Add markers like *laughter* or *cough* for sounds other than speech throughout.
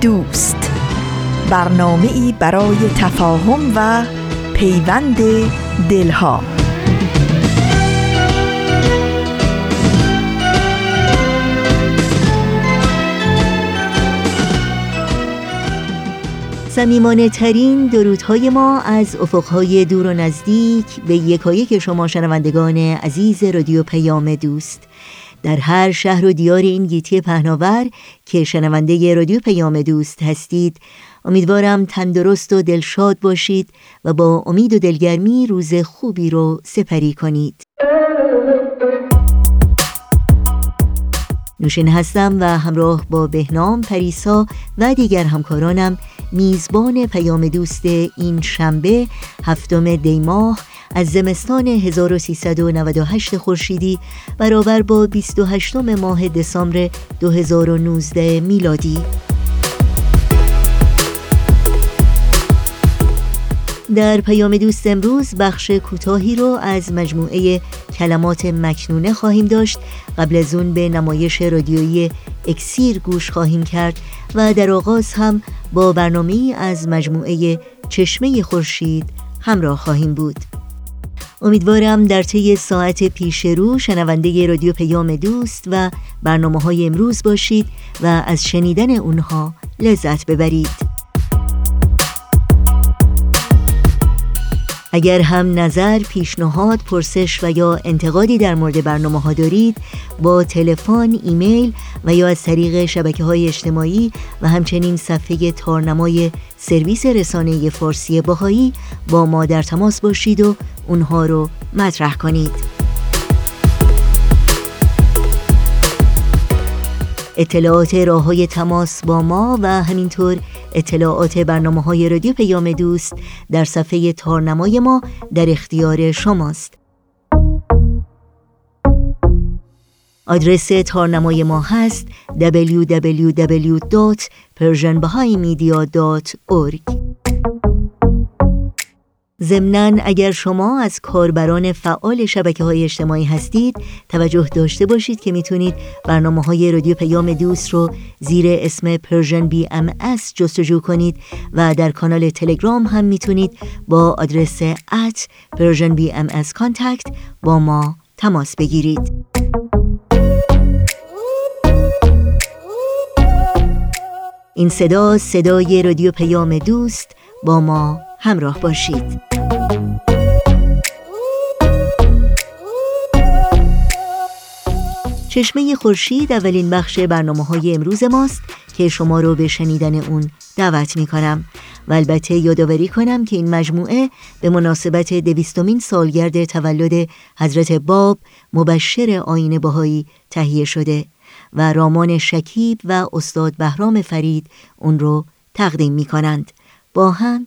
دوست. برنامه ای برای تفاهم و پیوند دلها. سمیمانه ترین درودهای ما از افقهای دور و نزدیک به یکایک شما شنوندگان عزیز رادیو پیام دوست. در هر شهر و دیار این گیتی پهناور که شنونده رادیو پیام دوست هستید. امیدوارم تندرست و دلشاد باشید و با امید و دلگرمی روز خوبی رو سپری کنید. نوشین هستم و همراه با بهنام پریسا و دیگر همکارانم میزبان پیام دوست این شنبه هفتم دیماه از زمستان 1398 خورشیدی برابر با 28 ماه دسامبر 2019 میلادی. در پیام دوست امروز بخش کوتاهی رو از مجموعه کلمات مکنونه خواهیم داشت. قبل از اون به نمایش رادیویی اکسیر گوش خواهیم کرد و در آغاز هم با برنامه از مجموعه چشمه خورشید همراه خواهیم بود. امیدوارم در طی ساعت پیش رو شنونده رادیو پیام دوست و برنامه های امروز باشید و از شنیدن اونها لذت ببرید. اگر هم نظر، پیشنهاد، پرسش و یا انتقادی در مورد برنامه ها دارید با تلفن، ایمیل و یا از طریق شبکه های اجتماعی و همچنین صفحه تارنمای سرویس رسانه فارسی باهایی با ما در تماس باشید و اونها رو مطرح کنید. اطلاعات راه های تماس با ما و همینطور اطلاعات برنامه های رادیو پیام دوست در صفحه تارنمای ما در اختیار شماست. آدرس تارنمای ما هست www.persianbahaimedia.org ضمنا اگر شما از کاربران فعال شبکه های اجتماعی هستید توجه داشته باشید که می‌تونید برنامه های رادیو پیام دوست رو زیر اسم ام اس جستجو کنید و در کانال تلگرام هم می‌تونید با آدرس ات Persian BM contact با ما تماس بگیرید. این صدا صدای رادیو پیام دوست با ما همراه باشید. چشمه خورشید اولین بخش برنامه های امروز ماست که شما رو به شنیدن اون دعوت می کنم و البته یادآوری کنم که این مجموعه به مناسبت دویستمین سالگرد تولد حضرت باب مبشر آین باهایی تهیه شده و رامان شکیب و استاد بهرام فرید اون رو تقدیم می کنند با هم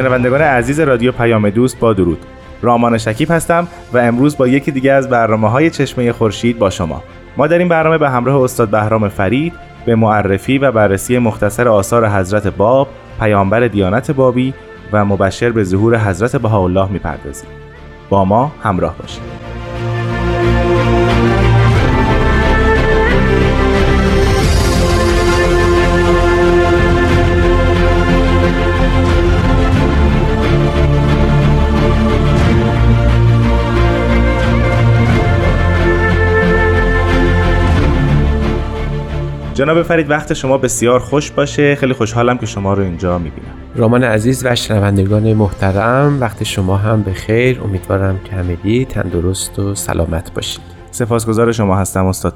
شنوندگان عزیز رادیو پیام دوست با درود. رامان شکیب هستم و امروز با یکی دیگه از برنامه های چشمه خورشید با شما. ما در این برنامه به همراه استاد بهرام فرید به معرفی و بررسی مختصر آثار حضرت باب پیامبر دیانت بابی و مبشر به ظهور حضرت بهاءالله می‌پردازیم. با ما همراه باشید. جناب فرید وقت شما بسیار خوش باشه. خیلی خوشحالم که شما رو اینجا می‌بینم. رامان عزیز و شنوندگان محترم وقت شما هم به خیر امیدوارم که همگی تندرست و سلامت باشید. سپاسگزار شما هستم استاد.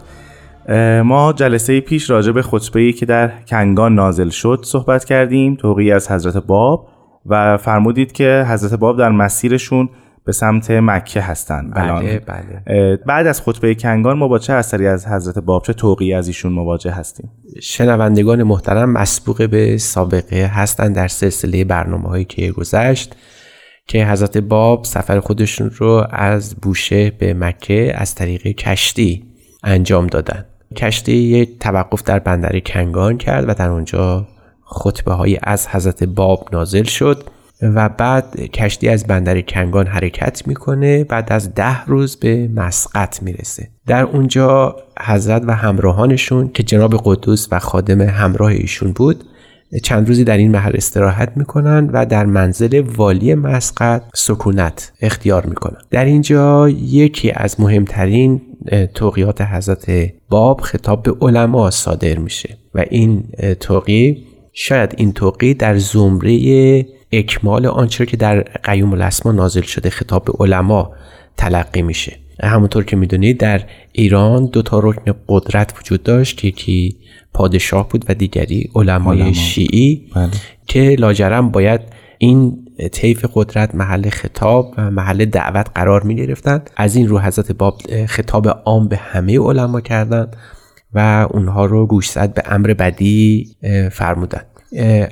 ما جلسه پیش راجع به خطبه ای که در کنگان نازل شد صحبت کردیم توقی از حضرت باب. و فرمودید که حضرت باب در مسیرشون به سمت مکه هستند بله بله. بعد از خطبه کنگان ما با چه اثری از حضرت باب چه توقی از ایشون مواجه هستیم؟ شنوندگان محترم مسبوق به سابقه هستند در سلسله برنامه هایی که گذشت که حضرت باب سفر خودشون رو از بوشه به مکه از طریق کشتی انجام دادن. کشتی یک توقف در بندر کنگان کرد و در اونجا خطبه های از حضرت باب نازل شد. و بعد کشتی از بندر کنگان حرکت می‌کنه. بعد از ده روز به مسقط می‌رسه. در اونجا حضرت و همراهانشون که جناب قدوس و خادم همراه ایشون بود چند روزی در این محل استراحت می‌کنن و در منزل والی مسقط سکونت اختیار می‌کنن. در اینجا یکی از مهمترین توقیات حضرت باب خطاب به علما صادر میشه. و این توقی شاید این توقی در زمره اکمال آنچه که در قیوم الاسما نازل شده خطاب به علما تلقی میشه همونطور که می‌دونید در ایران دو تا رکن قدرت وجود داشت یکی پادشاه بود و دیگری علمای علما. شیعی بله. که لاجرم باید این طیف قدرت محل خطاب و محل دعوت قرار می گرفتن از این رو حضرت باب خطاب عام به همه علما کردند و اونها رو گوشزد به امر بدی فرمودند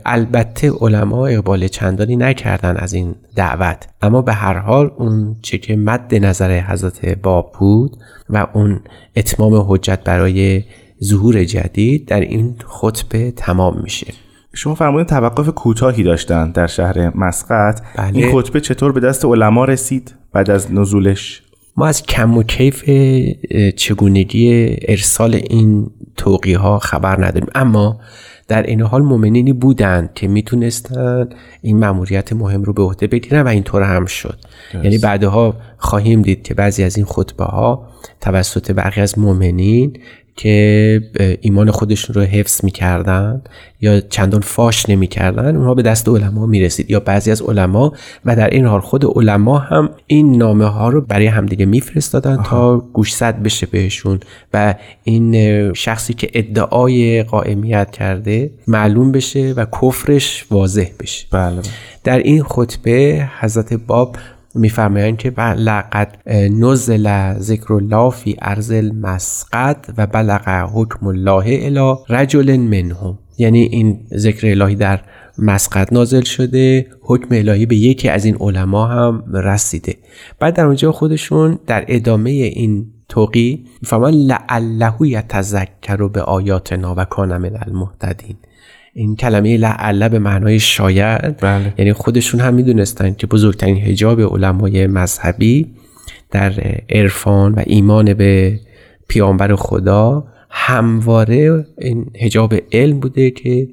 البته علما اقبال چندانی نکردن از این دعوت. اما به هر حال اون چه که مد نظر حضرت باب بود و اون اتمام حجت برای ظهور جدید در این خطبه تمام میشه. شما فرمودین توقف کوتاهی داشتن در شهر مسقط. بله. این خطبه چطور به دست علما رسید بعد از نزولش؟ ما از کم و کیف چگونگی ارسال این توقی ها خبر نداریم. اما در این حال مؤمنینی بودند که می‌تونستن این مأموریت مهم رو به عهده بگیرن و اینطور هم شد. یعنی بعدها خواهیم دید که بعضی از این خطبه ها توسط برخی از مؤمنین که ایمان خودشون رو حفظ می‌کردن یا چندان فاش نمی‌کردن اونها به دست علما می‌رسید یا بعضی از علما و در این حال خود علما هم این نامه ها رو برای همدیگه میفرستادن تا گوشزد بشه بهشون و این شخصی که ادعای قائمیت کرده معلوم بشه و کفرش واضح بشه بله. در این خطبه حضرت باب میفرمایند که لقد نزل ذکر الله فی ارض المسقط و بلغ حکم الله الی رجل منهم. یعنی این ذکر الهی در مسقط نازل شده حکم الهی به یکی از این علما هم رسیده. بعد در اونجا خودشون در ادامه این توقی میفرمان لعله یتذکر به آیاتنا و کان من المهتدین. این کلمه لعله به معنای شاید بله. یعنی خودشون هم می‌دونستن که بزرگترین هجاب علمای مذهبی در عرفان و ایمان به پیامبر خدا همواره این هجاب علم بوده که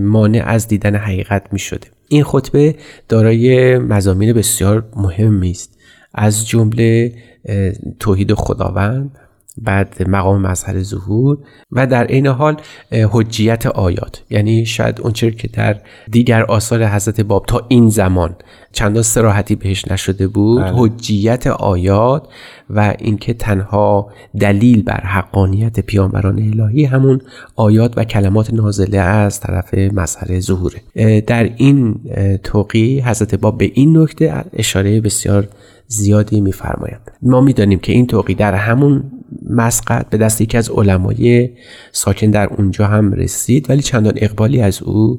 مانع از دیدن حقیقت می شده این خطبه دارای مزامین بسیار مهمی است. از جمله توحید خداوند بعد مقام مظهر ظهور و در این حال حجیت آیات. یعنی شاید اونچه که در دیگر آثار حضرت باب تا این زمان چندان سراحتی بهش نشده بود بله. حجیت آیات و اینکه تنها دلیل بر حقانیت پیامبران الهی همون آیات و کلمات نازله از طرف مظهر ظهوره. در این توقی حضرت باب به این نکته اشاره بسیار زیادی میفرمایند ما می‌دانیم که این توقی در همون مسقط به دست یکی از علمای ساکن در اونجا هم رسید ولی چندان اقبالی از او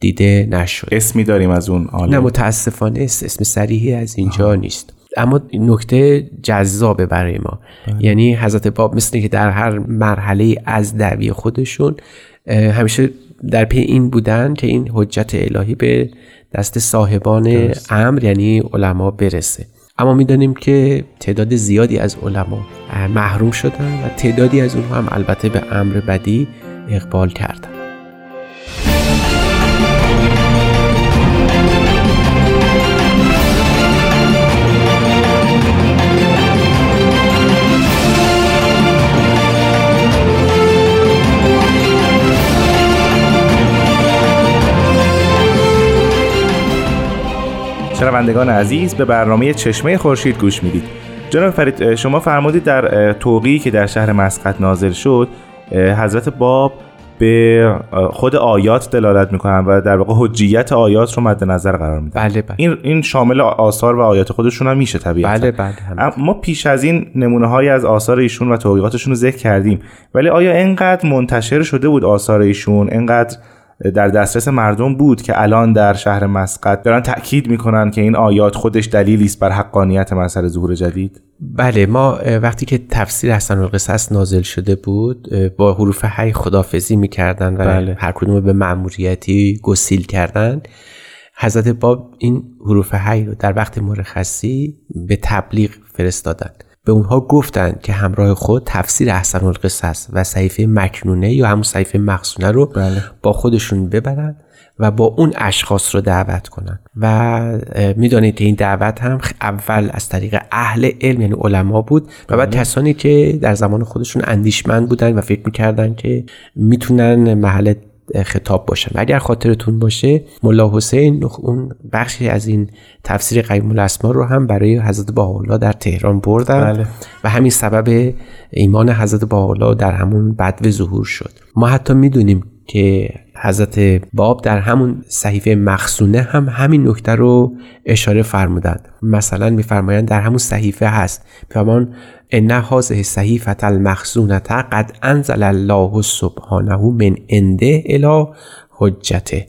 دیده نشد. اسمی داریم از اون عالم. نه متاسفانه اسم سریحی از اینجا نیست. اما نکته جذابه برای ما. بله. یعنی حضرت باب مثل که در هر مرحله از دعوی خودشون همیشه در پی این بودن که این حجت الهی به دست صاحبان امر یعنی علما برسه. اما می‌دانیم که تعداد زیادی از علما محروم شدن و تعدادی از اونها هم البته به امر بدی اقبال کردن. شنوندگان عزیز به برنامه چشمه خورشید گوش می‌دید. جناب فرید شما فرمودید در توقیی که در شهر مسقط نازل شد حضرت باب به خود آیات دلالت می‌کنن و در واقع حجیت آیات رو مد نظر قرار میدن. بله بله. این این شامل آثار و آیات خودشون هم میشه طبیعتا. بله بله ما پیش از این نمونه های از آثار ایشون و توقیقاتشون رو ذکر کردیم. ولی آیا انقدر منتشر شده بود آثار ایشون؟ انقدر در دسترس مردم بود که الان در شهر مسقط دارن تاکید می‌کنن که این آیات خودش دلیلی است بر حقانیت مسئله ظهور جدید؟ بله ما وقتی که تفسیر حسن القصص نازل شده بود با حروف حی خدافزی می‌کردن و بله. هر کدوم به مأموریتی گسیل کردن. حضرت باب این حروف حی رو در وقت مرخصی به تبلیغ فرستادن. به اونها گفتند که همراه خود تفسیر احسن القصص و صحیفه مکنونه یا همون صحیفه مخصونه رو بله. با خودشون ببرن و با اون اشخاص رو دعوت کنن و می‌دانید که این دعوت هم اول از طریق اهل علم یعنی علما بود و بعد بله. کسانی که در زمان خودشون اندیشمند بودن و فکر می‌کردن که می‌تونن محل خطاب باشن و اگر خاطرتون باشه ملا حسین اون بخشی از این تفسیر قیم الاسما رو هم برای حضرت باحالا در تهران بردن. بله. و همین سبب ایمان حضرت باحالا در همون بدو ظهور شد. ما حتی می‌دونیم که حضرت باب در همون صحیفه مخصونه هم همین نکته رو اشاره فرمودند. مثلا میفرمایند در همون صحیفه هست. پیامان ان هذه صحیفه المخزونه قد انزل الله سبحانه من عنده الی حجته.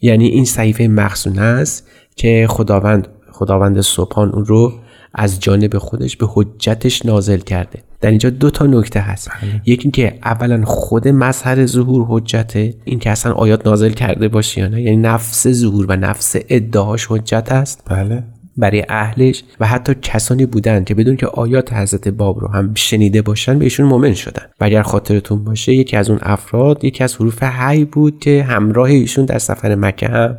یعنی این صحیفه مخزونه است که خداوند خداوند سبحان اون رو از جانب خودش به حجتش نازل کرده. در اینجا دو تا نکته هست. بله. یکی اینکه اولا خود مظهر ظهور حجته این که اصلا آیات نازل کرده باشه یا نه. یعنی نفس ظهور و نفس ادعاش حجت است. بله. برای اهلش و حتی کسانی بودند که بدون که آیات حضرت باب رو هم شنیده باشن بهشون مؤمن شدن. و اگر خاطرتون باشه یکی از اون افراد یکی از حروف حی بود که همراه ایشون در سفر مکه هم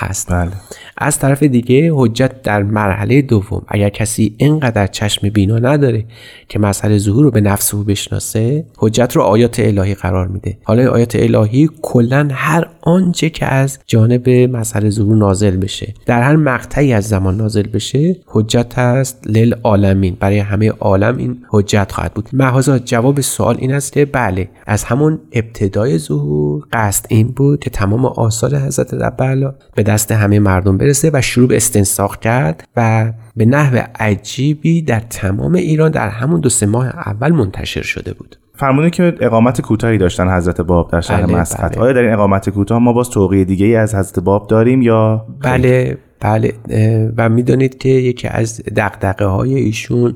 هست. بله. از طرف دیگه حجت در مرحله دوم اگر کسی اینقدر چشم بینا نداره که مسئله ظهور رو به نفس او بشناسه حجت رو آیات الهی قرار میده. حالا آیات الهی کلا هر آنچه که از جانب مسئله ظهور نازل بشه در هر مقطعی از زمان نازل بشه حجت هست عالمین برای همه عالم این حجت خواهد بود. محضا جواب سوال این است که بله از همون ابتدای ظهور قصد این بود که تمام آثار حضرت رب به دست همه مردم برسه و شروع به استنساخ کرد و به نحو عجیبی در تمام ایران در همون دو سه ماه اول منتشر شده بود. فرمودید که اقامت کوتاهی داشتن حضرت باب در شهر بله مسقط. بله. آیا در این اقامت کوتاه ما باز توقیه دیگه ای از حضرت باب داریم یا؟ بله بله. و می‌دانید که یکی از دقدقه های ایشون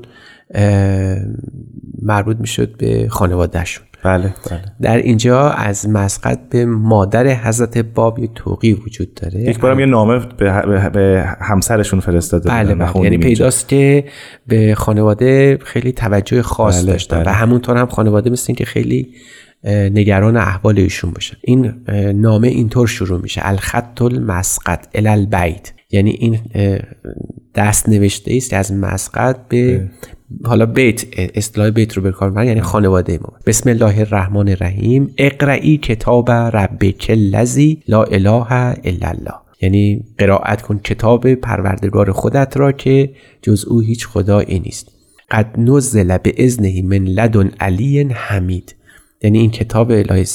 مربوط می‌شد به خانوادهشون. بله بله. در اینجا از مسقط به مادر حضرت باب یه توقی وجود داره. یک بارم یه نامه به, به همسرشون فرستاده بله بله. یعنی پیداست که به خانواده خیلی توجه خاص بله داشتن بله. و همونطور هم خانواده مثل که خیلی نگران احوال ایشون باشن این نامه اینطور شروع میشه. الخط المسقط الالبیت یعنی این دست نوشته است از مسقط به حالا بیت اصطلاح بیت رو بکار یعنی خانواده ما. بسم الله الرحمن الرحیم. اقرئی کتاب ربک الذی لا اله الا الله. یعنی قرائت کن کتاب پروردگار خودت را که جز او هیچ خدایی نیست. قد نزل به اذنه من لدن علی حمید. یعنی این کتاب الهی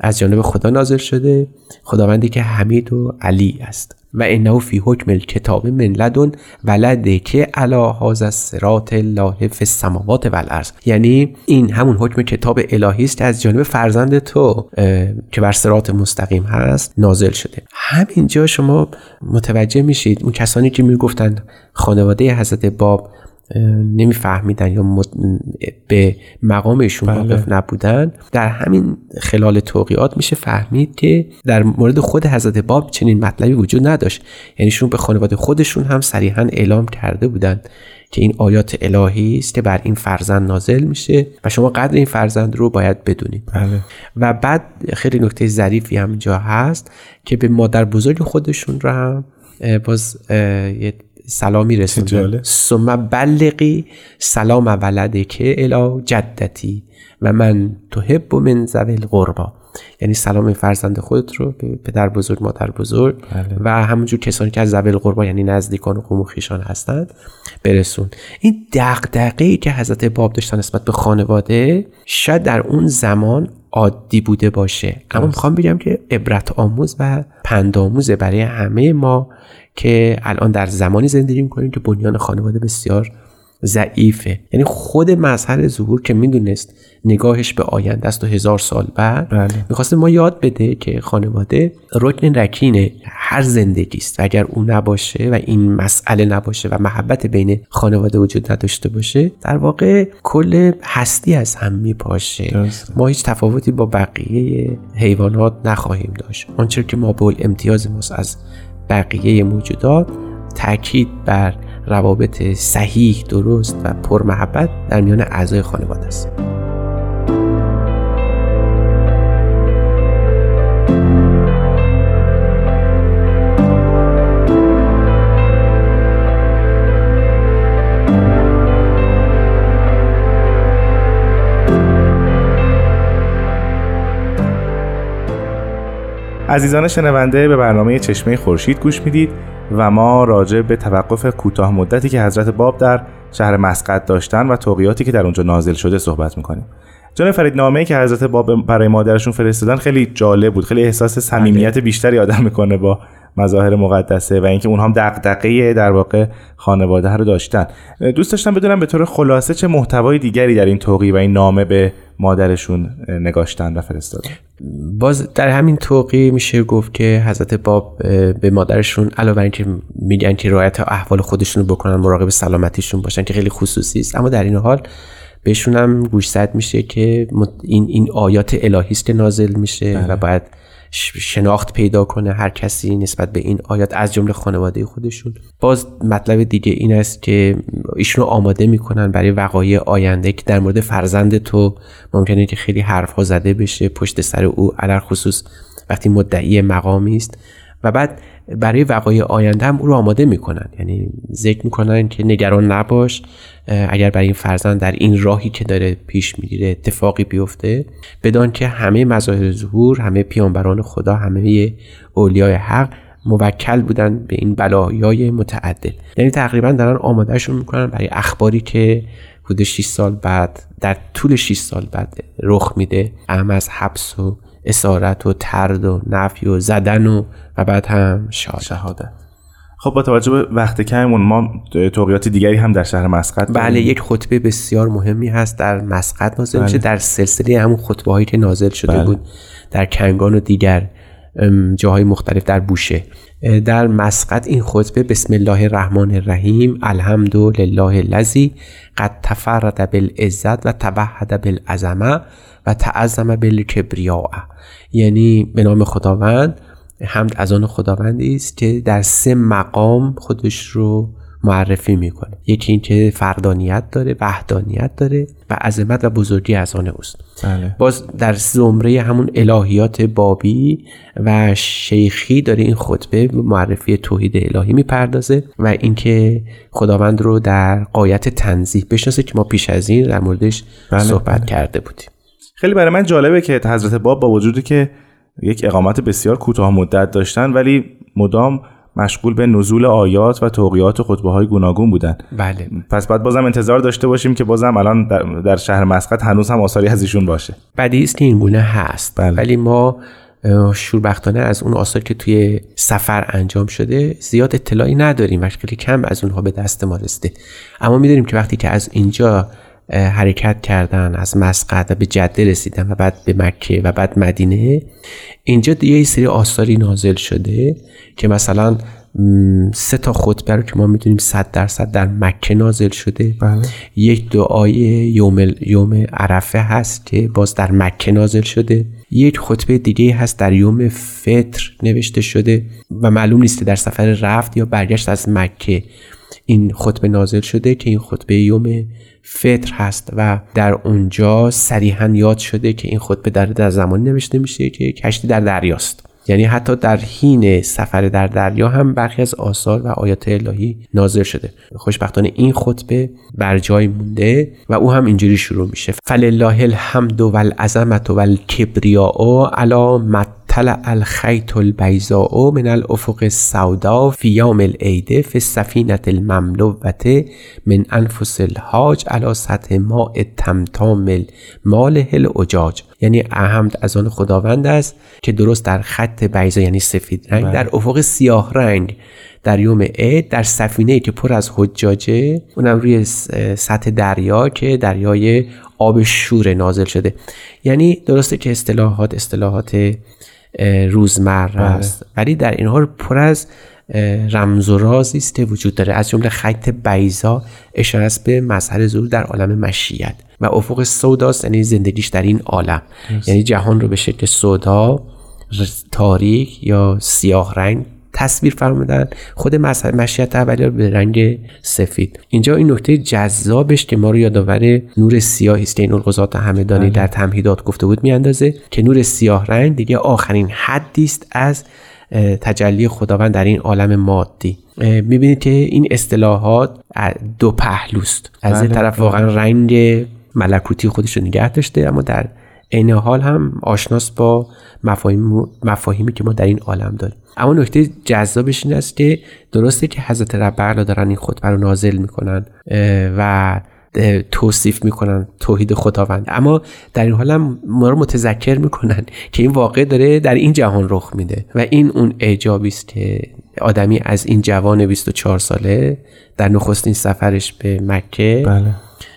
از جانب خدا نازل شده خداوندی که حمید و علی است. و انه فی حکم الکتاب من لدن ولده که علا هاز الصراط الله فی السماوات و یعنی این همون حکم کتاب الهی است از جانب فرزند تو که بر صراط مستقیم هست نازل شده. همینجا شما متوجه میشید اون کسانی که می‌گفتند خانواده حضرت باب نمیفهمیدن یا به مقامشون واقف بله. نبودن در همین خلال توقیات میشه فهمید که در مورد خود حضرت باب چنین مطلبی وجود نداشت یعنی شون به خانواده خودشون هم صریحا اعلام کرده بودند که این آیات الهی است که بر این فرزند نازل میشه و شما قدر این فرزند رو باید بدونید بله. و بعد خیلی نکته ظریفی هم جا هست که به مادر بزرگ خودشون رو هم باز یه سلامی رسونده ثم بلقی سلام ولده که الا جدتی و من تحب من زویل القربا. یعنی سلام فرزند خودت رو به پدر بزرگ مادر بزرگ بله. و همونجور کسانی که از زبل قربا یعنی نزدیکان و قوم و خیشان هستند برسون. این دغدغه ای که حضرت باب داشتن نسبت به خانواده شاید در اون زمان عادی بوده باشه. اما می‌خوام بگم که عبرت آموز و پندآموزه برای همه ما. که الان در زمانی زندگی می‌کنیم که بنیان خانواده بسیار ضعیفه یعنی خود مظهر ظهور که می‌دونست نگاهش به آینده است و هزار سال بعد بله. می‌خواسته ما یاد بده که خانواده رکن رکین هر زندگی است و اگر او نباشه و این مسئله نباشه و محبت بین خانواده وجود نداشته باشه در واقع کل هستی از هم میپاشه درسته. ما هیچ تفاوتی با بقیه حیوانات نخواهیم داشت آنچه که ما به امتیاز ماست از بقیه موجودات تاکید بر روابط صحیح درست و پرمحبت در میان اعضای خانواده است. عزیزان شنونده به برنامه چشمه خورشید گوش می‌دید و ما راجع به توقف کوتاه مدتی که حضرت باب در شهر مسقط داشتن و توقیاتی که در اونجا نازل شده صحبت می‌کنیم. جان فرید نامه‌ای که حضرت باب برای مادرشون فرستادن خیلی جالب بود خیلی احساس صمیمیت بیشتری آدم می‌کنه با مظاهر مقدسه و اینکه اونها هم دغدغه در واقع خانواده رو داشتن. دوست داشتم بدونم به طور خلاصه چه محتوای دیگری در این توقی و این نامه به مادرشون نگاشتن و فرستادن. باز در همین توقی میشه گفت که حضرت باب به مادرشون علاوه بر اینکه میگن که رعایت احوال خودشون رو بکنن مراقب سلامتیشون باشن که خیلی خصوصی است. اما در این حال بهشون هم گوشزد میشه که این این آیات الهی است که نازل میشه بله. و باید شناخت پیدا کنه هر کسی نسبت به این آیات از جمله خانواده خودشون. باز مطلب دیگه این است که ایشون آماده می‌کنن برای وقایع آینده که در مورد فرزند تو ممکنه که خیلی حرف ها زده بشه پشت سر او علر خصوص وقتی مدعی مقامی است. و بعد برای وقایع آینده هم او رو آماده می‌کنن. یعنی ذکر می‌کنن که نگران نباش اگر برای این فرزند در این راهی که داره پیش می‌گیره اتفاقی بیفته بدان که همه مظاهر ظهور همه پیانبران خدا همه اولیای حق موکل بودن به این بلایای متعدد یعنی تقریبا دارن آمادهشون می‌کنن برای اخباری که حدود 6 سال بعد در طول 6 سال بعد رخ میده. اهم از حبس و اسارت و ترد و نفی و زدن و و بعد هم شهادت, شهادت. خب با توجه به وقت کممون ما توقیات دیگری هم در شهر مسقط بله یک خطبه بسیار مهمی هست در مسقط نازل بله. میشه در سلسله همون خطبه هایی که نازل شده بله. بود در کنگان و دیگر جاهای مختلف در بوشه در مسقط این خطبه بسم الله الرحمن الرحیم الحمد لله الذی قد تفرد بالعزت و توحد بالعظمه و تعظم بالکبریاء. یعنی به نام خداوند حمد از آن خداوندی است که در سه مقام خودش رو معرفی می‌کنه یکی اینکه فردانیت داره وحدانیت داره و عظمت و بزرگی از آن اوست بله. باز در زمره همون الهیات بابی و شیخی داره این خطبه معرفی توحید الهی می‌پردازه و اینکه خداوند رو در قایت تنظیح بشناسه که ما پیش از این در موردش بله. صحبت بله. کرده بودیم خیلی برای من جالبه که حضرت باب با وجودی که یک اقامت بسیار کوتاه مدت داشتن ولی مدام مشغول به نزول آیات و توقیات خطبه های گوناگون بودن. بله. پس بعد بازم انتظار داشته باشیم که بازم الان در, در شهر مسقط هنوز هم آثاری از ایشون باشه. بدی است که این گونه هست. بله. ولی ما شوربختانه از اون آثار که توی سفر انجام شده زیاد اطلاعی نداریم. و خیلی کم از اونها به دست ما رسیده. اما می‌دونیم که وقتی که از اینجا حرکت کردن از مسقط و به جده رسیدن و بعد به مکه و بعد مدینه. اینجا یه سری آثاری نازل شده که مثلا سه تا خطبه رو که ما می‌دونیم صد درصد در مکه نازل شده. بله. یک دعای یوم, یوم عرفه هست که باز در مکه نازل شده. یک خطبه دیگه هست در یوم فطر نوشته شده و معلوم نیست در سفر رفت یا برگشت از مکه این خطبه نازل شده که این خطبه یوم فطر هست و در اونجا صریحا یاد شده که این خطبه در در زمانی نوشته میشه که کشتی در دریاست. یعنی حتی در حین سفر در دریا هم برخی از آثار و آیات الهی نازل شده. خوشبختانه این خطبه بر جای مونده و او هم اینجوری شروع میشه. فلله الحمد و العظمت و الکبریاء علی طلع الخیط البیزاء من الافق السودا فی یوم العید فی السفینه المملوته من انفس الحاج علی سطح ماء تمتام ماله الاجاج یعنی احمد از آن خداوند است که درست در خط بیزا یعنی سفید رنگ بله. در افق سیاه رنگ در یوم عید در سفینه که پر از حجاجه اونم روی سطح دریا که دریای آب شور نازل شده یعنی درسته که اصطلاحات اصطلاحات روزمره بله. است. ولی در این حال پر از رمز و رازی است وجود داره. از جمله خط بیزا اشاره است به مظهر ظهور در عالم مشیت و افق سوداست یعنی زندگیش در این عالم. یعنی جهان رو به شکل سودا تاریک یا سیاه رنگ تصویر فرمودن خود مشیت اولی رو به رنگ سفید اینجا این نکته جذابش که ما رو یادآور نور سیاه است این القضات همدانی بله. در تمهیدات گفته بود میاندازه که نور سیاه رنگ دیگه آخرین حدی است از تجلی خداوند در این عالم مادی می‌بینید که این اصطلاحات دو پهلوست از این بله. طرف واقعا رنگ ملکوتی خودش رو نگه داشته اما در عین حال هم آشناس با مفاهیم مفاهیمی که ما در این عالم داریم. اما نکته جذابش این است که درسته که حضرت رب دارن این خطبه رو نازل می‌کنن و توصیف می‌کنن توحید خداوند. اما در این حال هم ما رو متذکر می‌کنن که این واقع داره در این جهان رخ میده. و این اون اعجابی است که آدمی از این جوان 24 ساله در نخستین سفرش به مکه بله.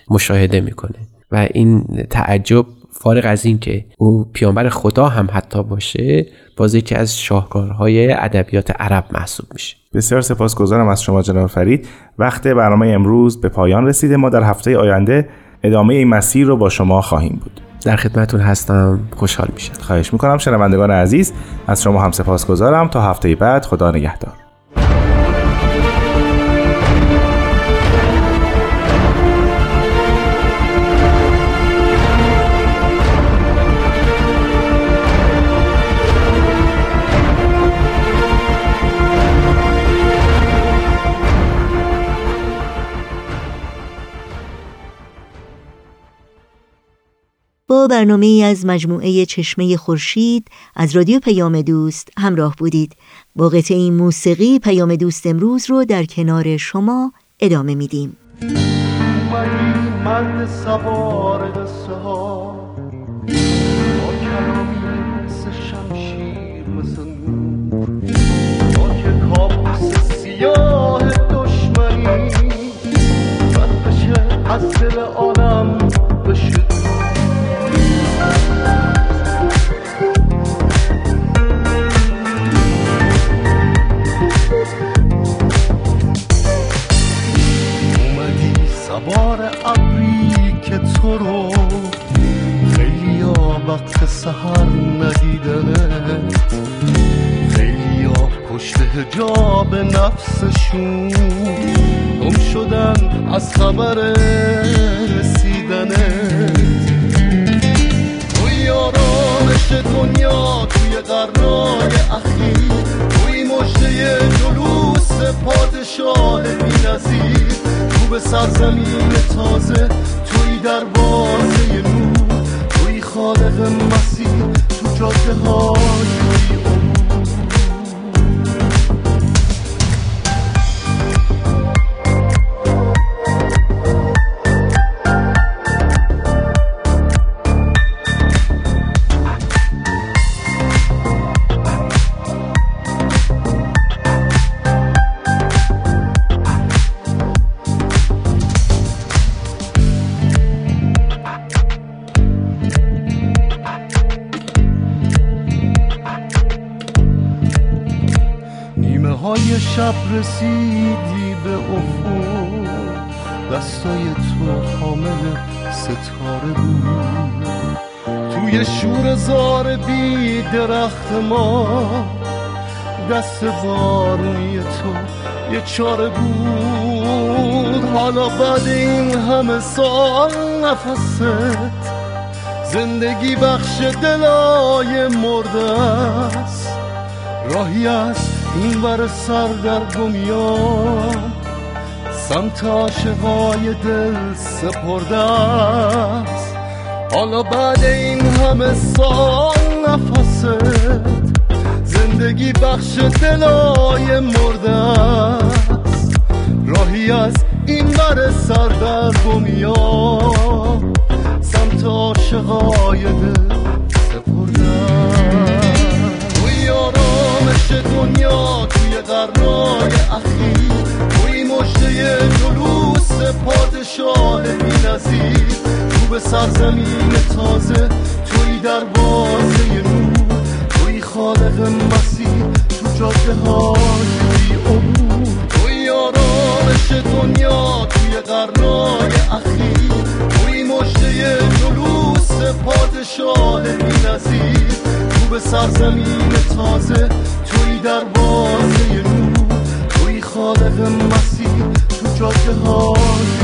مشاهده می‌کنه. و این تعجب فارغ از این که او پیانبر خدا هم حتی باشه باز یکی از شاهکارهای ادبیات عرب محسوب میشه. بسیار سپاسگزارم از شما جناب فرید. وقت برنامه امروز به پایان رسیده. ما در هفته آینده ادامه این مسیر رو با شما خواهیم بود. در خدمتون هستم. خوشحال میشم. خواهش می‌کنم شنوندگان عزیز از شما هم سپاسگزارم. تا هفته بعد خدا نگهدار. با برنامه از مجموعه چشمه خورشید از رادیو پیام دوست همراه بودید. با قطعه موسیقی پیام دوست امروز رو در کنار شما ادامه میدیم. از دل آدم سوار ابری که تو رو خیلی وقت سهر ندیدنت خیلی ها پشت هجاب نفسشون گم شدن از خبر رسیدنت توی آرامش دنیا توی قرنای اخیر توی مجده جلوس پادشاه بی سرزمین تازه. بارونی تو. یه چاره بود. حالا بعد این همه سال نفست. زندگی بخش دلای مرده است. راهی از این بر سر در گمیام سمت عاشقای دل سپرده است. حالا بعد این همه سال زندگی بخش دلای مرده راهی از این بر سر در گمیام سمت عاشقای دل سپرده توی آرامش دنیا توی قرنای اخیر. توی مجده جلوس پادشاه بی نظیر تو به سرزمین تازه توی دروازه نور توی خالق تو های بی عبور توی آرامش دنیا توی قرنای اخیر. توی مجده جلوس پادشاه بی نظیر به سرزمین تازه توی دروازه نور. توی خالق مسیر تو جاده های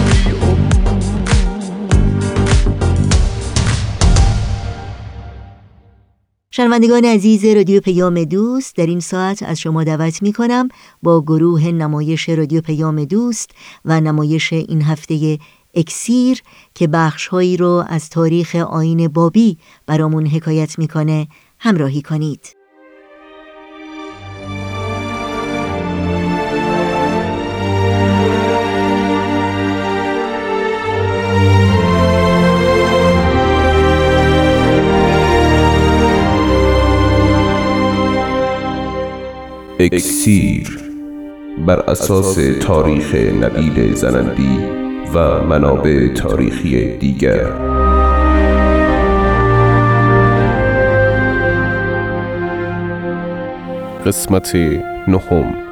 شنوندگان عزیز رادیو پیام دوست در این ساعت از شما دعوت می کنم با گروه نمایش رادیو پیام دوست و نمایش این هفته اکسیر که بخشهایی رو از تاریخ آین بابی برامون حکایت می‌کنه همراهی کنید. اکسیر بر اساس تاریخ نبیل زنندی و منابع تاریخی دیگر. قسمت نهم.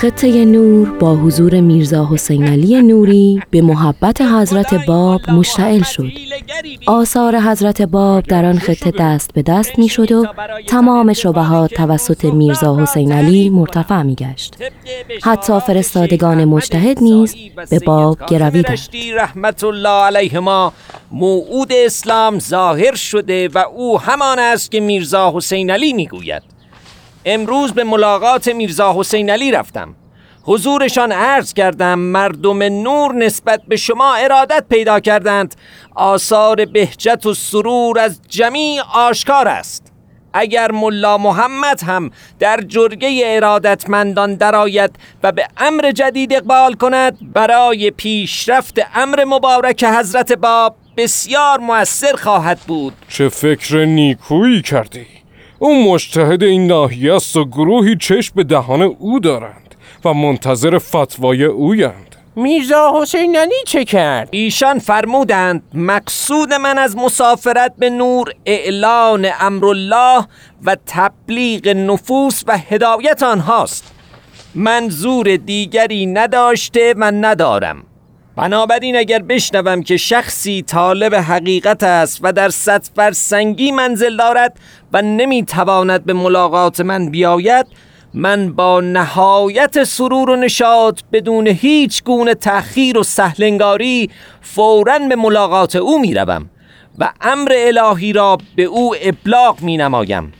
خطه نور با حضور میرزا حسین علی نوری به محبت حضرت باب مشتعل شد. آثار حضرت باب در آن خطه دست به دست می شد و تمام شبهات توسط میرزا حسین علی مرتفع می گشت حتی فرستادگان مجتهد نیز به باب گرویدند رحمت الله علیهما موعود اسلام ظاهر شده و او همان است که میرزا حسین علی می گوید امروز به ملاقات میرزا حسین علی رفتم. حضورشان عرض کردم مردم نور نسبت به شما ارادت پیدا کردند. آثار بهجت و سرور از جمیع آشکار است. اگر ملا محمد هم در جرگه ارادتمندان درآید و به امر جدید اقبال کند برای پیشرفت امر مبارک حضرت باب بسیار موثر خواهد بود. چه فکر نیکویی کردی؟ او مشتهد این ناحیه است و گروهی چشم به دهان او دارند و منتظر فتوای اویند. میرزا حسین علی چه کرد؟ ایشان فرمودند مقصود من از مسافرت به نور اعلان امرالله و تبلیغ نفوس و هدایت آنهاست. منظور دیگری نداشته و ندارم. بنابراین اگر بشنوم که شخصی طالب حقیقت است و در صد فرسنگی منزل دارد و نمی‌تواند به ملاقات من بیاید من با نهایت سرور و نشاط بدون هیچ گونه تأخیر و سهلنگاری فوراً به ملاقات او می‌روم و امر الهی را به او ابلاغ می نمایم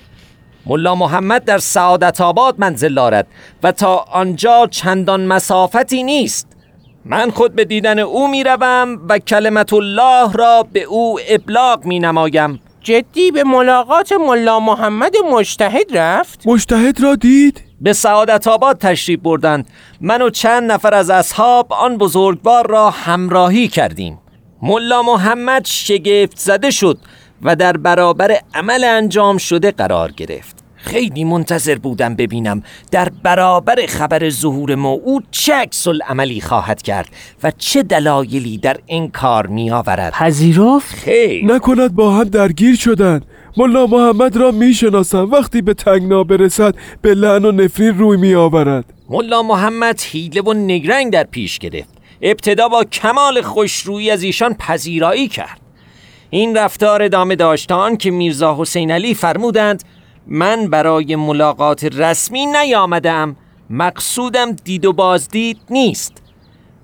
ملا محمد در سعادت آباد منزل دارد و تا آنجا چندان مسافتی نیست. من خود به دیدن او می روم و کلمت الله را به او ابلاغ می نمایم جدی به ملاقات ملا محمد مجتهد رفت؟ مجتهد را دید؟ به سعادت آباد تشریف بردند من و چند نفر از اصحاب آن بزرگوار را همراهی کردیم ملا محمد شگفت زده شد و در برابر عمل انجام شده قرار گرفت خیلی منتظر بودم ببینم. در برابر خبر ظهور موعود چه عکس عملی خواهد کرد و چه دلایلی در این کار می آورد پذیرفت؟ خیر. نکند با هم درگیر شدند ملا محمد را می‌شناسم. وقتی به تنگنا برسد به لعن و نفرین روی می آورد ملا محمد حیله و نگرنگ در پیش گرفت. ابتدا با کمال خوشرویی از ایشان پذیرایی کرد. این رفتار ادامه داشتان که میرزا حسین علی فرمودند من برای ملاقات رسمی نیامدم. مقصودم دید و بازدید نیست.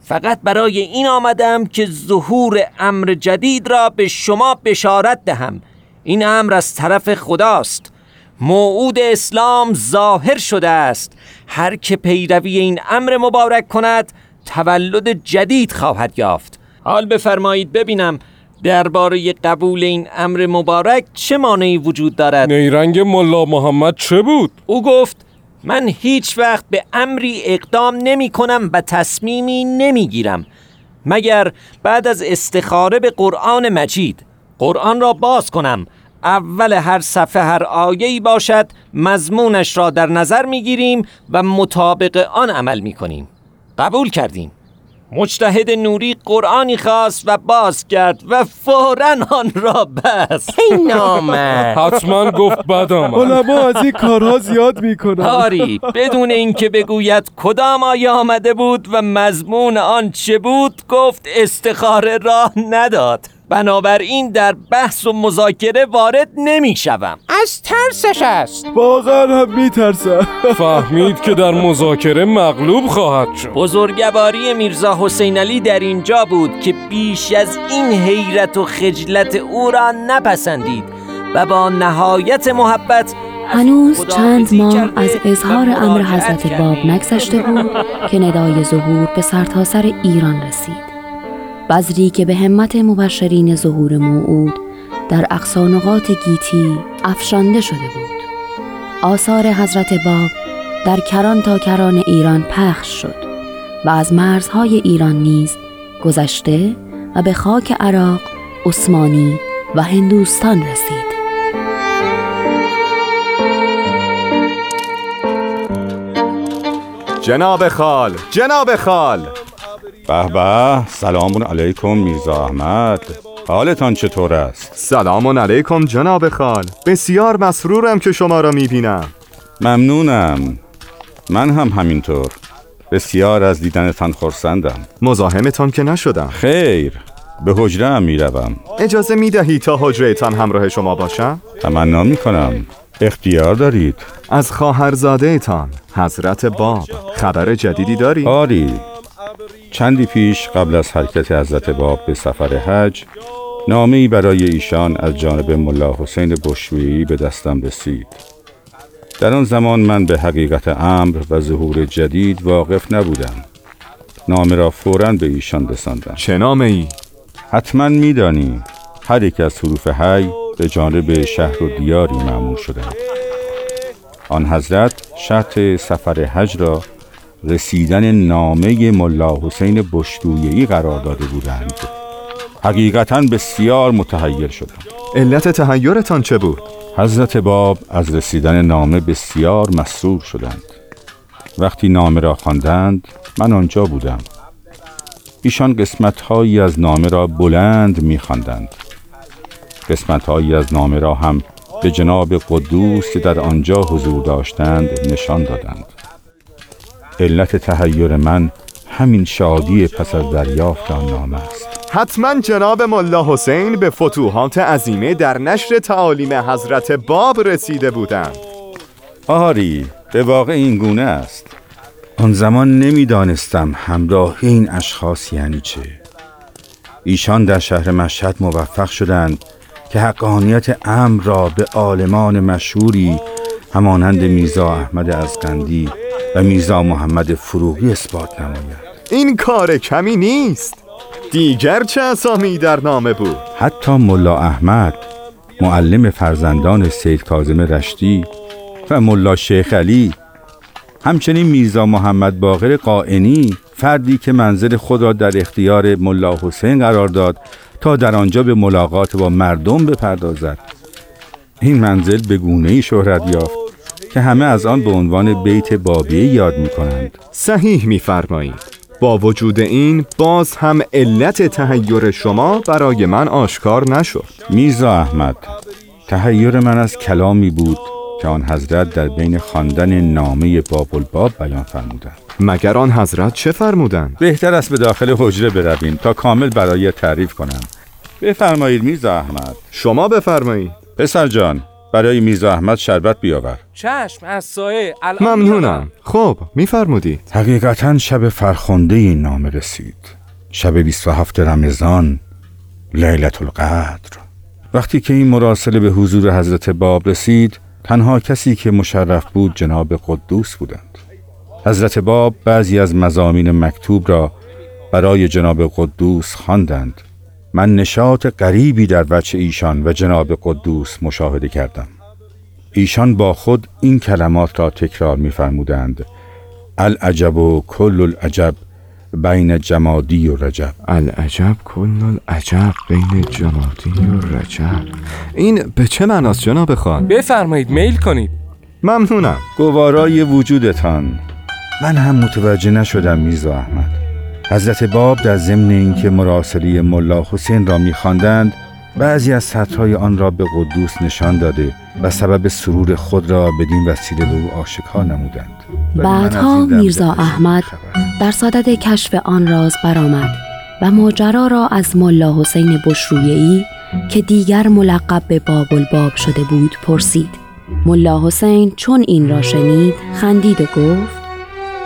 فقط برای این آمدم که ظهور امر جدید را به شما بشارت دهم. این امر از طرف خداست. موعود اسلام ظاهر شده است. هر که پیروی این امر مبارک کند تولد جدید خواهد یافت. حال بفرمایید ببینم. درباره قبول این امر مبارک چه مانعی وجود دارد؟ نیرنگ ملا محمد چه بود؟ او گفت من هیچ وقت به امری اقدام نمی کنم و تصمیمی نمی گیرم مگر بعد از استخاره به قرآن مجید. قرآن را باز کنم اول هر صفحه هر آیه‌ای باشد مضمونش را در نظر می گیریم و مطابق آن عمل می کنیم. قبول کردیم. مجتهد نوری قرآنی خواست و باز کرد و فورا آن را بست. این نامه. حتما گفت بد آمد علما از این کارها زیاد می‌کنن. آری بدون اینکه بگوید کدام آیه آمده بود و مضمون آن چه بود گفت استخاره راه نداد. بنابراین در بحث و مذاکره وارد نمی شوم از ترسش است. واقعا هم میترسم. *laughs* فهمید که در مذاکره مغلوب خواهد شد. بزرگواری میرزا حسین علی در اینجا بود که بیش از این حیرت و خجلت او را نپسندید و با نهایت محبت هنوز چند ماه از اظهار امر حضرت باب نگذشته بود که ندای ظهور به سرتاسر ایران رسید. بذری که به همت مبشرین ظهور موعود در اقصانقات گیتی افشانده شده بود. آثار حضرت باب در کران تا کران ایران پخش شد و از مرزهای ایران نیز گذشته و به خاک عراق، عثمانی و هندوستان رسید. جناب خال جناب خال! به به. سلام علیکم میرزا احمد. حالتان چطور است؟ سلام علیکم جناب خال. بسیار مسرورم که شما را می‌بینم. ممنونم. من هم همینطور. بسیار از دیدنتان خرسندم. مزاحمتان که نشدم. خیر. به حجره هم می‌روم. اجازه می‌دهی تا حجره همراه شما باشم؟ تمنا می‌کنم. اختیار دارید. از خواهرزاده تان حضرت باب خبر جدیدی داری؟ آری. چندی پیش قبل از حرکت حضرت باب به سفر حج نامه برای ایشان از جانب ملا حسین بشویی به دستم رسید. در آن زمان من به حقیقت امر و ظهور جدید واقف نبودم. نامه را فوراً به ایشان رساندم. چه نامه ای؟ حتما میدانی هر یک از حروف حی به جانب شهر و دیاری معمول شدند آن حضرت شرط سفر حج را رسیدن نامه ملا حسین بشتویی قرار داده بودند. حقیقتا بسیار متحیر شدم علت تحیرتان چه بود؟ حضرت باب از رسیدن نامه بسیار مسرور شدند. وقتی نامه را خواندند من آنجا بودم. ایشان قسمتهایی از نامه را بلند میخواندند. قسمتهایی از نامه را هم به جناب قدوس که در آنجا حضور داشتند نشان دادند. علت تهیر من همین شادی پس از دریافت آن نامه است. حتما جناب ملا حسین به فتوحات عظیمه در نشر تعالیم حضرت باب رسیده بودند. آری به واقع این گونه است. آن زمان نمی‌دانستم همراه این اشخاص یعنی چه. ایشان در شهر مشهد موفق شدند که حقانیت امر را به عالمان مشهوری همانند میرزا احمد ازقندی و میرزا محمد فروغی اثبات نماید. این کار کمی نیست. دیگر چه اسامی در نامه بود؟ حتی ملا احمد معلم فرزندان سید کاظم رشتی و ملا شیخ علی همچنین میرزا محمد باقر قائنی فردی که منزل خود را در اختیار ملا حسین قرار داد تا در آنجا به ملاقات با مردم بپردازد. این منزل به گونه ای شهرت یافت. که همه از آن به عنوان بیت بابیه یاد می کنند صحیح میفرمایید. با وجود این باز هم علت تهیر شما برای من آشکار نشد. میرزا احمد تهیر من از کلامی بود که آن حضرت در بین خواندن نامه باب الباب بیان فرمودند. مگر آن حضرت چه فرمودند؟ بهتر است به داخل حجره برویم تا کامل برای تعریف کنم. بفرمایید میرزا احمد. شما بفرمایید. پسر جان برای میرزا احمد شربت بیاور. چشم از سایه. ممنونم. خب میفرمودید حقیقتا شب فرخنده این نامه رسید. شب 27 رمضان لیلت القدر. وقتی که این مراسله به حضور حضرت باب رسید تنها کسی که مشرف بود جناب قدوس بودند. حضرت باب بعضی از مزامین مکتوب را برای جناب قدوس خواندند. من نشاط غریبی در وجه ایشان و جناب قدوس مشاهده کردم. ایشان با خود این کلمات را تکرار می‌فرمودند. العجب و کل العجب بین جمادی و رجب. العجب کل العجب بین جمادی و رجب. این به چه معناست جناب خان؟ بفرمایید میل کنید. ممنونم. گوارای وجودتان. من هم متوجه نشدم میرزا احمد. حضرت باب در ضمن اینکه مراسلی ملا حسین را میخواندند بعضی از سطرهای آن را به قدوس نشان داده و سبب سرور خود را بدین وسیله به او آشکار نمودند. بعدها میرزا احمد در صدد کشف آن راز برآمد و ماجرا را از ملا حسین بشرویه‌ای که دیگر ملقب به باب الباب شده بود پرسید. ملا حسین چون این را شنید خندید و گفت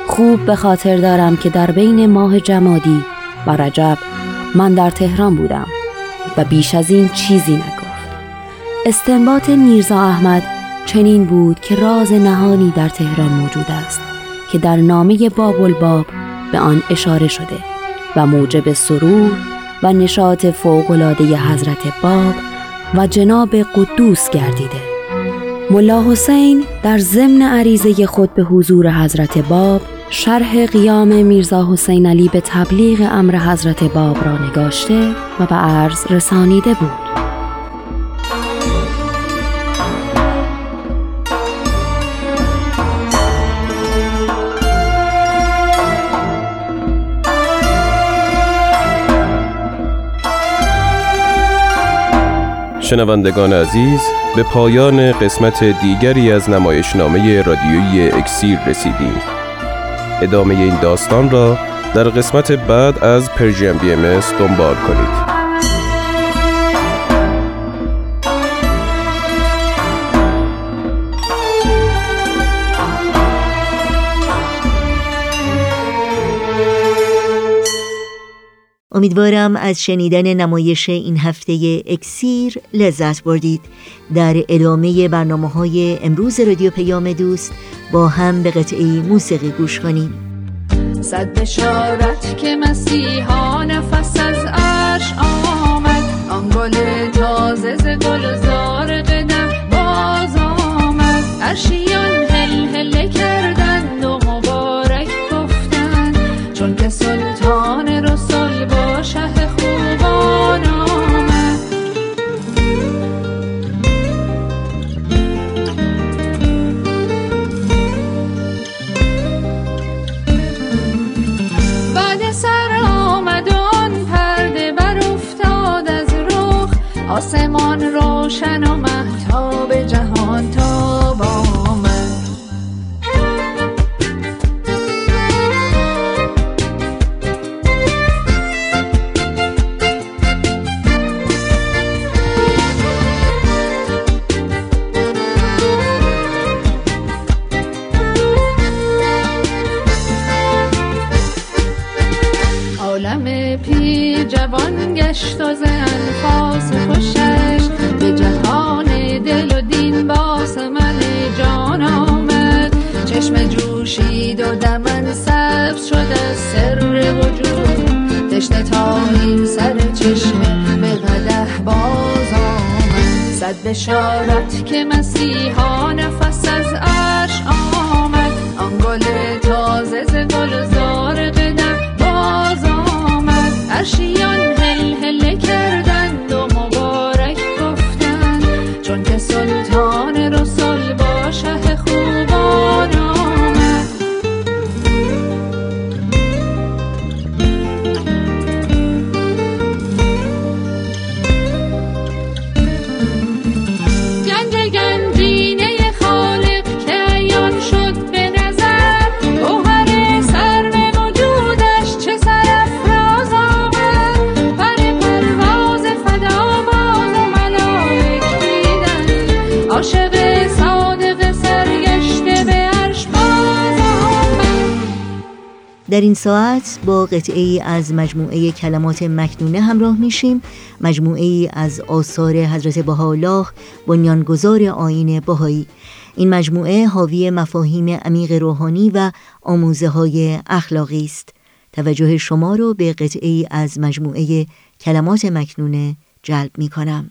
خوب به خاطر دارم که در بین ماه جمادی و رجب من در تهران بودم و بیش از این چیزی نگفت. استنباط میرزا احمد چنین بود که راز نهانی در تهران موجود است که در نامه باب به آن اشاره شده و موجب سرور و نشاط فوقلاده حضرت باب و جناب قدوس گردیده. ملا حسین در ضمن عریضه خود به حضور حضرت باب شرح قیام میرزا حسین علی به تبلیغ امر حضرت باب را نگاشته و به عرض رسانیده بود. شنوندگان عزیز به پایان قسمت دیگری از نمایشنامه رادیویی اکسیر رسیدیم. ادامه این داستان را در قسمت بعد از پرژیم بی ام دنبال کنید. امیدوارم از شنیدن نمایش این هفته اکسیر لذت بردید. در ادامه برنامه های امروز رادیو پیام دوست با هم به قطعه موسیقی گوش کنیم. صد بشارت که مسیحا نفس از عرش آمد. آن گل تازه گلزار قدم باز آمد. عرشیان ساعت با قطعه ای از مجموعه کلمات مکنونه همراه میشیم. مجموعه ای از آثار حضرت بهاءالله بنیانگذار آین بهایی. این مجموعه حاوی مفاهیم عمیق روحانی و آموزه های اخلاقی است. توجه شما رو به قطعه ای از مجموعه کلمات مکنونه جلب می کنم.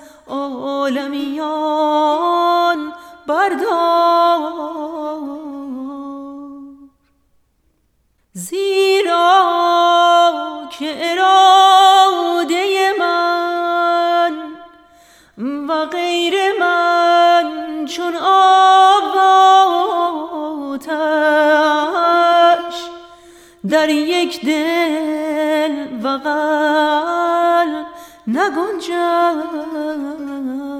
عالمیان بردار. زیرا که اراده من و غیر من چون آب در یک دل و قلب نگنجد.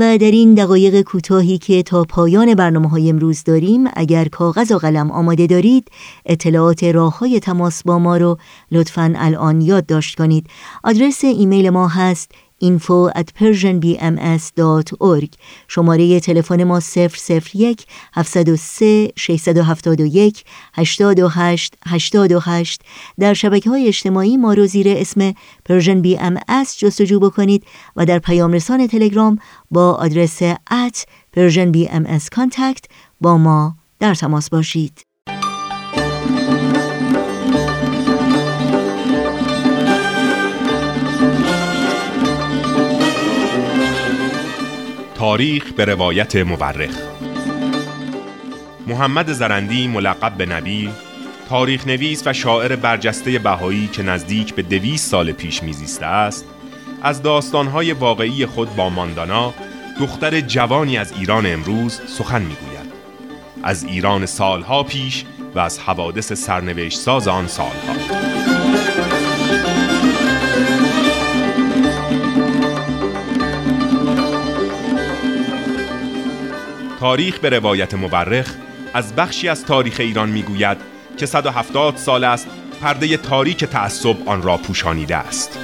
و در این دقایق کوتاهی که تا پایان برنامه های امروز داریم اگر کاغذ و قلم آماده دارید اطلاعات راه های تماس با ما رو لطفا الان یادداشت کنید. آدرس ایمیل ما هست info at persianbms.org شماره تلفن ما 001 703 671 828 828 در شبکه های اجتماعی ما رو زیر اسم بی ام جستجو بکنید و در پیام رسان تلگرام با آدرس at Persian BMS contact با ما در تماس باشید. تاریخ به روایت مورخ. محمد زرندی ملقب به نبی تاریخ نویس و شاعر برجسته بهایی که نزدیک به دویست سال پیش میزیسته است از داستانهای واقعی خود با ماندانا دختر جوانی از ایران امروز سخن می‌گوید. از ایران سالها پیش و از حوادث سرنوشت ساز آن سالها. تاریخ به روایت مورخ از بخشی از تاریخ ایران می‌گوید که 170 سال است پرده تاریک تعصب آن را پوشانیده است.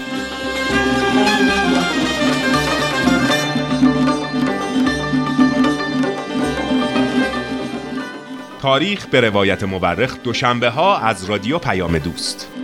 تاریخ به روایت مورخ دوشنبه ها از رادیو پیام دوست.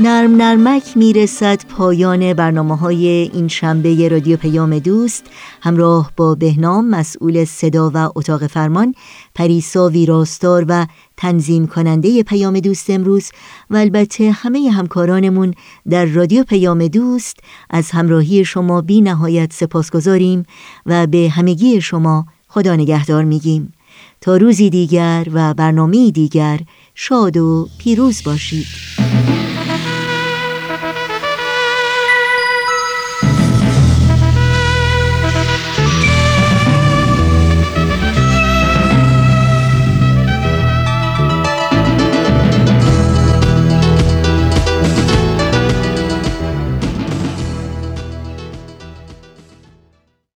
نرم نرمک می‌رسد پایان برنامه های این شنبه رادیو پیام دوست. همراه با بهنام مسئول صدا و اتاق فرمان پریسا ویراستار و تنظیم کننده پیام دوست امروز و البته همه همکارانمون در رادیو پیام دوست از همراهی شما بی نهایت سپاس گذاریم و به همگی شما خدا نگهدار میگیم. تا روزی دیگر و برنامه دیگر شاد و پیروز باشید.